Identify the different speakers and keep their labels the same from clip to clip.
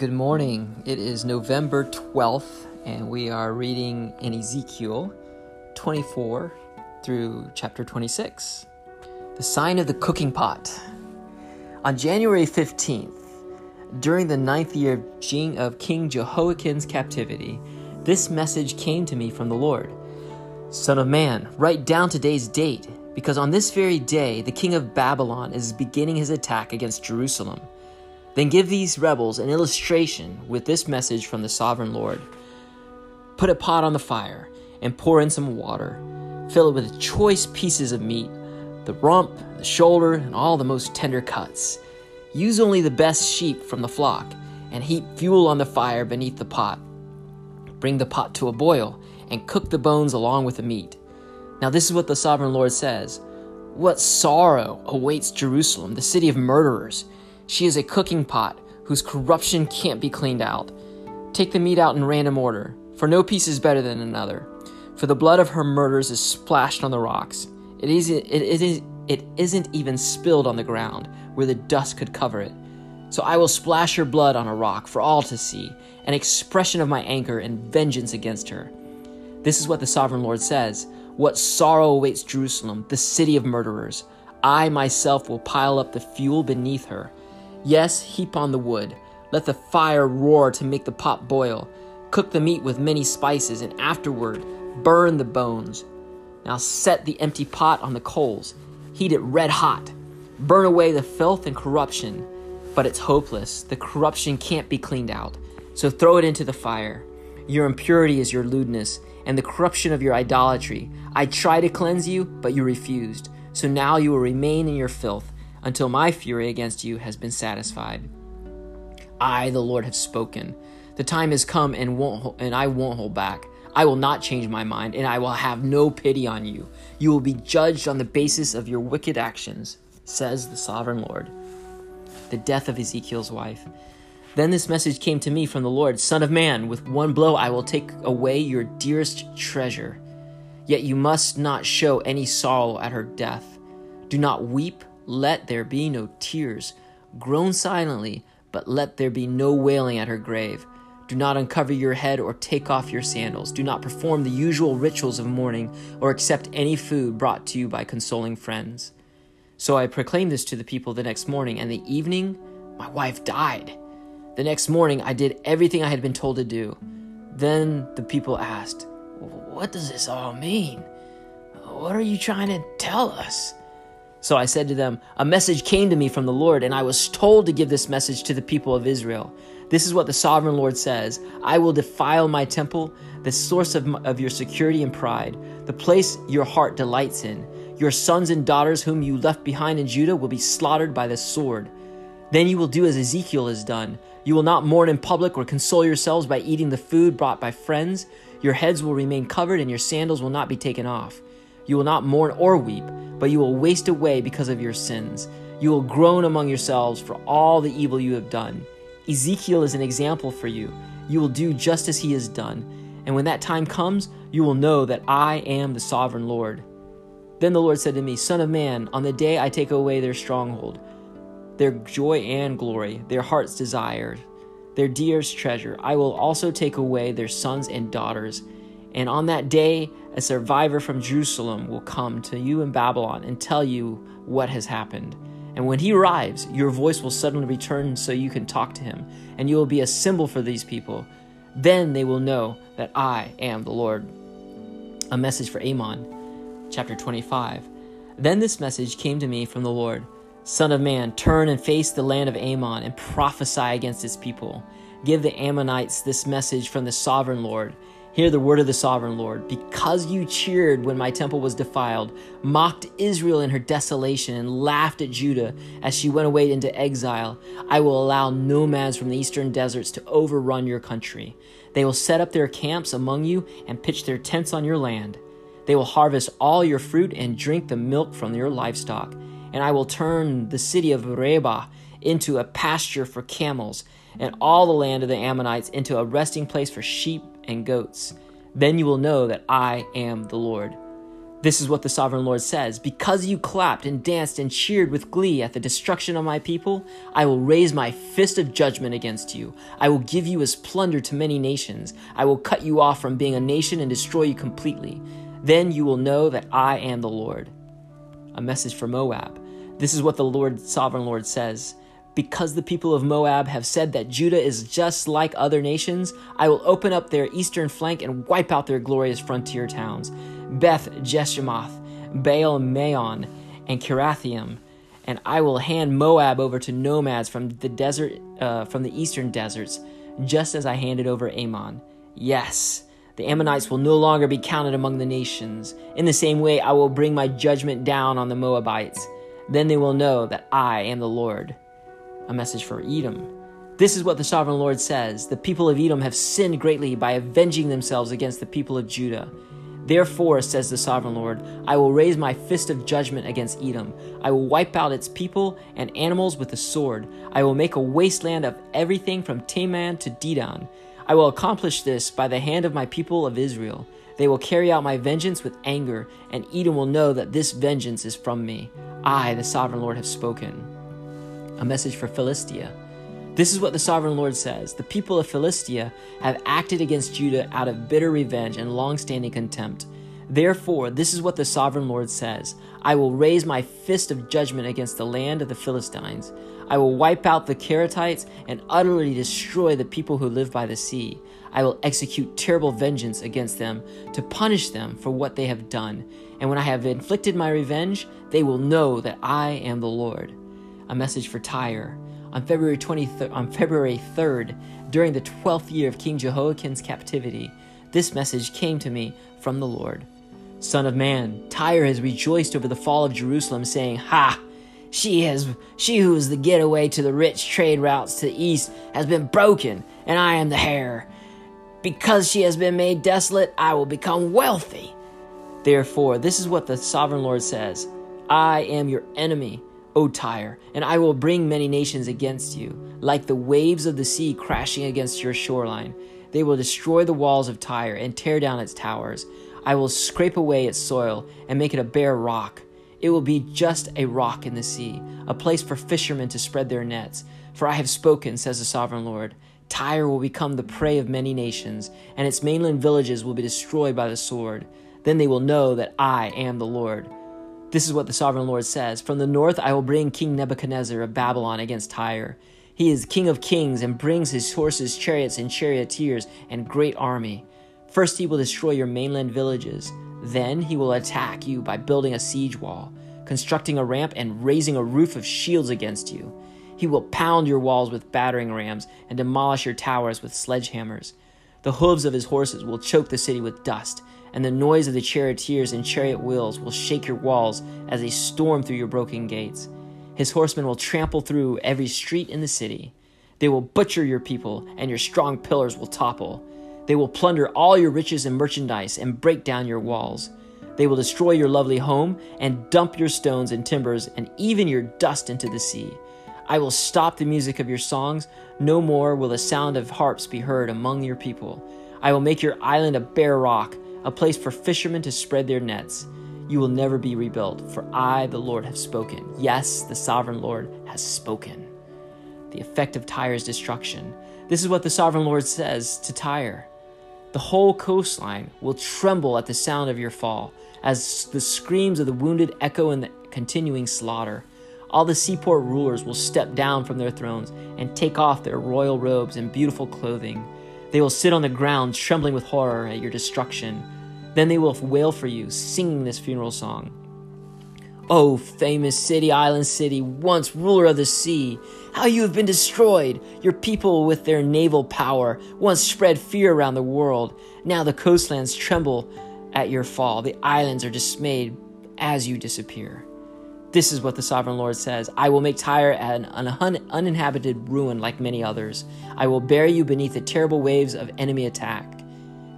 Speaker 1: good morning. It is November 12th, and we are reading in Ezekiel 24 through chapter 26. The sign of the cooking pot. On January 15th, during the ninth year of King Jehoiakim's captivity, this message came to me from the Lord Son of man, write down today's date, because on this very day the king of Babylon is beginning his attack against Jerusalem. Then give these rebels an illustration with this message from the sovereign Lord. Put a pot on the fire and pour in some water. Fill it with choice pieces of meat the rump, the shoulder, and all the most tender cuts. Use only the best sheep from the flock and heap fuel on the fire beneath the pot. Bring the pot to a boil and cook the bones along with the meat. Now, this is what the sovereign Lord says What sorrow awaits Jerusalem, the city of murderers! She is a cooking pot whose corruption can't be cleaned out. Take the meat out in random order, for no piece is better than another. For the blood of her murders is splashed on the rocks. It, is, it, is, it isn't even spilled on the ground, where the dust could cover it. So I will splash her blood on a rock for all to see, an expression of my anger and vengeance against her. This is what the sovereign Lord says What sorrow awaits Jerusalem, the city of murderers! I myself will pile up the fuel beneath her Yes, heap on the wood. Let the fire roar to make the pot boil. Cook the meat with many spices, and afterward burn the bones. Now set the empty pot on the coals. Heat it red hot. Burn away the filth and corruption. But it's hopeless. The corruption can't be cleaned out. So throw it into the fire. Your impurity is your lewdness, and the corruption of your idolatry. I tried to cleanse you, but you refused. So now you will remain in your filth until my fury against you has been satisfied. I, the Lord, have spoken. The time has come and won't and I won't hold back. I will not change my mind, and I will have no pity on you. You will be judged on the basis of your wicked actions, says the sovereign Lord. The death of Ezekiel's wife. Then this message came to me from the Lord Son of man, with one blow I will take away your dearest treasure. Yet you must not show any sorrow at her death. Do not weep let there be no tears. Groan silently, but let there be no wailing at her grave. Do not uncover your head or take off your sandals. Do not perform the usual rituals of mourning or accept any food brought to you by consoling friends. So I proclaimed this to the people the next morning, and the evening my wife died. The next morning I did everything I had been told to do. Then the people asked, What does this all mean? What are you trying to tell us? So I said to them, A message came to me from the Lord, and I was told to give this message to the people of Israel. This is what the sovereign Lord says I will defile my temple, the source of, of your security and pride, the place your heart delights in. Your sons and daughters, whom you left behind in Judah, will be slaughtered by the sword. Then you will do as Ezekiel has done. You will not mourn in public or console yourselves by eating the food brought by friends. Your heads will remain covered, and your sandals will not be taken off. You will not mourn or weep, but you will waste away because of your sins. You will groan among yourselves for all the evil you have done. Ezekiel is an example for you. You will do just as he has done. And when that time comes, you will know that I am the sovereign Lord. Then the Lord said to me, Son of man, on the day I take away their stronghold, their joy and glory, their heart's desire, their dearest treasure, I will also take away their sons and daughters and on that day, a survivor from Jerusalem will come to you in Babylon and tell you what has happened. And when he arrives, your voice will suddenly return so you can talk to him, and you will be a symbol for these people. Then they will know that I am the Lord. A message for Ammon, chapter 25. Then this message came to me from the Lord Son of man, turn and face the land of Ammon and prophesy against its people. Give the Ammonites this message from the sovereign Lord. Hear the word of the sovereign Lord. Because you cheered when my temple was defiled, mocked Israel in her desolation, and laughed at Judah as she went away into exile, I will allow nomads from the eastern deserts to overrun your country. They will set up their camps among you and pitch their tents on your land. They will harvest all your fruit and drink the milk from your livestock. And I will turn the city of Rabbah into a pasture for camels, and all the land of the Ammonites into a resting place for sheep and goats. Then you will know that I am the Lord. This is what the sovereign Lord says Because you clapped and danced and cheered with glee at the destruction of my people, I will raise my fist of judgment against you. I will give you as plunder to many nations. I will cut you off from being a nation and destroy you completely. Then you will know that I am the Lord. A message for Moab. This is what the Lord, sovereign Lord, says. Because the people of Moab have said that Judah is just like other nations, I will open up their eastern flank and wipe out their glorious frontier towns. Beth Jeshimoth, Baal Maon, and Kiriathaim, and I will hand Moab over to nomads from the desert, uh, from the eastern deserts, just as I handed over Ammon. Yes, the Ammonites will no longer be counted among the nations. In the same way, I will bring my judgment down on the Moabites. Then they will know that I am the Lord. A message for Edom. This is what the sovereign Lord says The people of Edom have sinned greatly by avenging themselves against the people of Judah. Therefore, says the sovereign Lord, I will raise my fist of judgment against Edom. I will wipe out its people and animals with the sword. I will make a wasteland of everything from Teman to Dedan. I will accomplish this by the hand of my people of Israel. They will carry out my vengeance with anger, and Edom will know that this vengeance is from me. I, the sovereign Lord, have spoken. A message for Philistia. This is what the sovereign Lord says The people of Philistia have acted against Judah out of bitter revenge and long standing contempt. Therefore, this is what the sovereign Lord says I will raise my fist of judgment against the land of the Philistines. I will wipe out the Cherethites and utterly destroy the people who live by the sea. I will execute terrible vengeance against them to punish them for what they have done. And when I have inflicted my revenge, they will know that I am the Lord. A message for Tyre on February 23rd, on February 3rd, during the 12th year of King Jehoiakim's captivity, this message came to me from the Lord. Son of man, Tyre has rejoiced over the fall of Jerusalem, saying, Ha! She has she who is the getaway to the rich trade routes to the east has been broken, and I am the heir. Because she has been made desolate, I will become wealthy. Therefore, this is what the sovereign Lord says I am your enemy O Tyre, and I will bring many nations against you, like the waves of the sea crashing against your shoreline. They will destroy the walls of Tyre and tear down its towers. I will scrape away its soil and make it a bare rock. It will be just a rock in the sea, a place for fishermen to spread their nets. For I have spoken, says the sovereign Lord. Tyre will become the prey of many nations, and its mainland villages will be destroyed by the sword. Then they will know that I am the Lord. This is what the sovereign Lord says From the north I will bring King Nebuchadnezzar of Babylon against Tyre. He is king of kings and brings his horses, chariots, and charioteers and great army. First he will destroy your mainland villages. Then he will attack you by building a siege wall, constructing a ramp, and raising a roof of shields against you. He will pound your walls with battering rams and demolish your towers with sledgehammers. The hooves of his horses will choke the city with dust, and the noise of the charioteers and chariot wheels will shake your walls as they storm through your broken gates. His horsemen will trample through every street in the city. They will butcher your people, and your strong pillars will topple. They will plunder all your riches and merchandise and break down your walls. They will destroy your lovely home and dump your stones and timbers and even your dust into the sea. I will stop the music of your songs. No more will the sound of harps be heard among your people. I will make your island a bare rock a place for fishermen to spread their nets. You will never be rebuilt, for I, the Lord, have spoken. Yes, the sovereign Lord has spoken. The effect of Tyre's destruction. This is what the sovereign Lord says to Tyre The whole coastline will tremble at the sound of your fall, as the screams of the wounded echo in the continuing slaughter. All the seaport rulers will step down from their thrones and take off their royal robes and beautiful clothing. They will sit on the ground, trembling with horror at your destruction. Then they will wail for you, singing this funeral song. Oh, famous city, island city, once ruler of the sea, how you have been destroyed! Your people, with their naval power, once spread fear around the world. Now the coastlands tremble at your fall. The islands are dismayed as you disappear. This is what the sovereign Lord says I will make Tyre an, un- uninhabited ruin like many others. I will bury you beneath the terrible waves of enemy attack.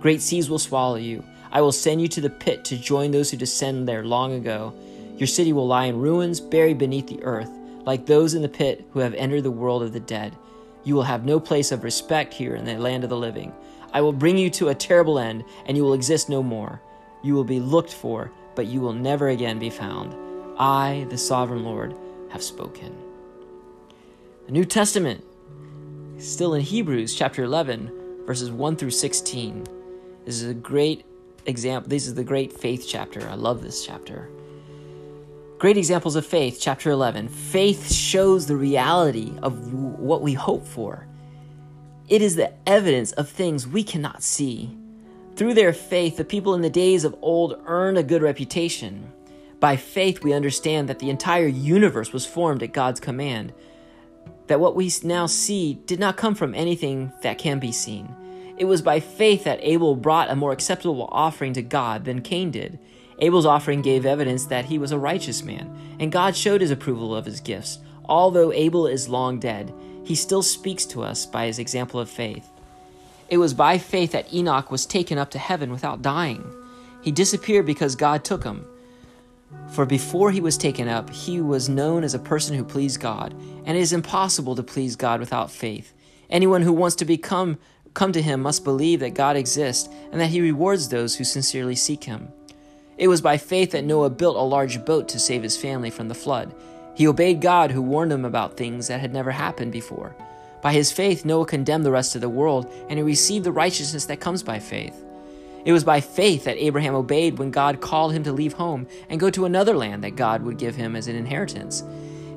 Speaker 1: Great seas will swallow you. I will send you to the pit to join those who descended there long ago. Your city will lie in ruins, buried beneath the earth, like those in the pit who have entered the world of the dead. You will have no place of respect here in the land of the living. I will bring you to a terrible end, and you will exist no more. You will be looked for, but you will never again be found. I, the sovereign Lord, have spoken. The New Testament, still in Hebrews chapter 11, verses 1 through 16. This is a great example. This is the great faith chapter. I love this chapter. Great examples of faith, chapter 11. Faith shows the reality of what we hope for. It is the evidence of things we cannot see. Through their faith, the people in the days of old earned a good reputation. By faith, we understand that the entire universe was formed at God's command, that what we now see did not come from anything that can be seen. It was by faith that Abel brought a more acceptable offering to God than Cain did. Abel's offering gave evidence that he was a righteous man, and God showed his approval of his gifts. Although Abel is long dead, he still speaks to us by his example of faith. It was by faith that Enoch was taken up to heaven without dying. He disappeared because God took him. For before he was taken up, he was known as a person who pleased God, and it is impossible to please God without faith. Anyone who wants to become come to him must believe that God exists and that he rewards those who sincerely seek him. It was by faith that Noah built a large boat to save his family from the flood. He obeyed God who warned him about things that had never happened before. By his faith, Noah condemned the rest of the world, and he received the righteousness that comes by faith. It was by faith that Abraham obeyed when God called him to leave home and go to another land that God would give him as an inheritance.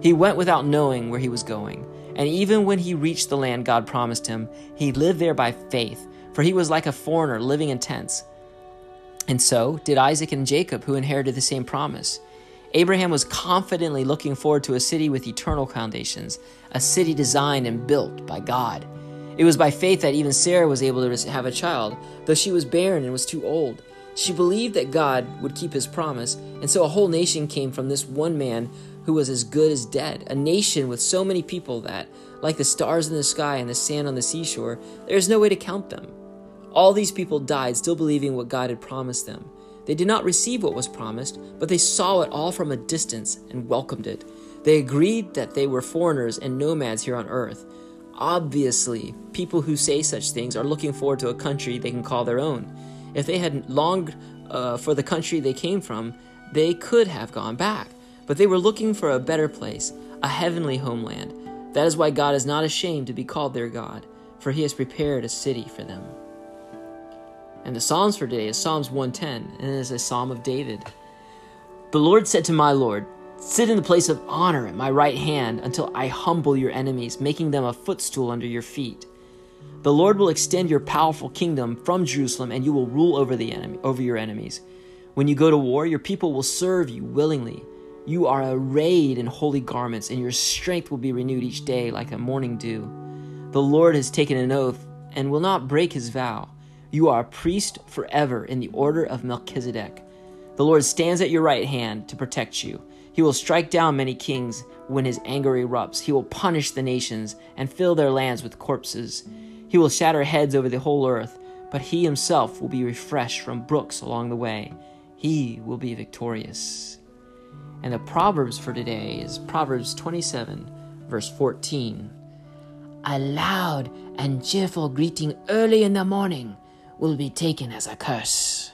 Speaker 1: He went without knowing where he was going, and even when he reached the land God promised him, he lived there by faith, for he was like a foreigner living in tents. And so did Isaac and Jacob, who inherited the same promise. Abraham was confidently looking forward to a city with eternal foundations, a city designed and built by God. It was by faith that even Sarah was able to have a child, though she was barren and was too old. She believed that God would keep his promise, and so a whole nation came from this one man who was as good as dead. A nation with so many people that, like the stars in the sky and the sand on the seashore, there is no way to count them. All these people died still believing what God had promised them. They did not receive what was promised, but they saw it all from a distance and welcomed it. They agreed that they were foreigners and nomads here on earth. Obviously, people who say such things are looking forward to a country they can call their own. If they had longed uh, for the country they came from, they could have gone back. But they were looking for a better place, a heavenly homeland. That is why God is not ashamed to be called their God, for he has prepared a city for them. And the Psalms for today is Psalms 110, and it is a psalm of David. The Lord said to my Lord, Sit in the place of honor at my right hand until I humble your enemies, making them a footstool under your feet. The Lord will extend your powerful kingdom from Jerusalem, and you will rule over the enemy, over your enemies. When you go to war, your people will serve you willingly. You are arrayed in holy garments, and your strength will be renewed each day like a morning dew. The Lord has taken an oath and will not break his vow. You are a priest forever in the order of Melchizedek. The Lord stands at your right hand to protect you. He will strike down many kings when his anger erupts. He will punish the nations and fill their lands with corpses. He will shatter heads over the whole earth, but he himself will be refreshed from brooks along the way. He will be victorious. And the Proverbs for today is Proverbs 27, verse 14. A loud and cheerful greeting early in the morning will be taken as a curse.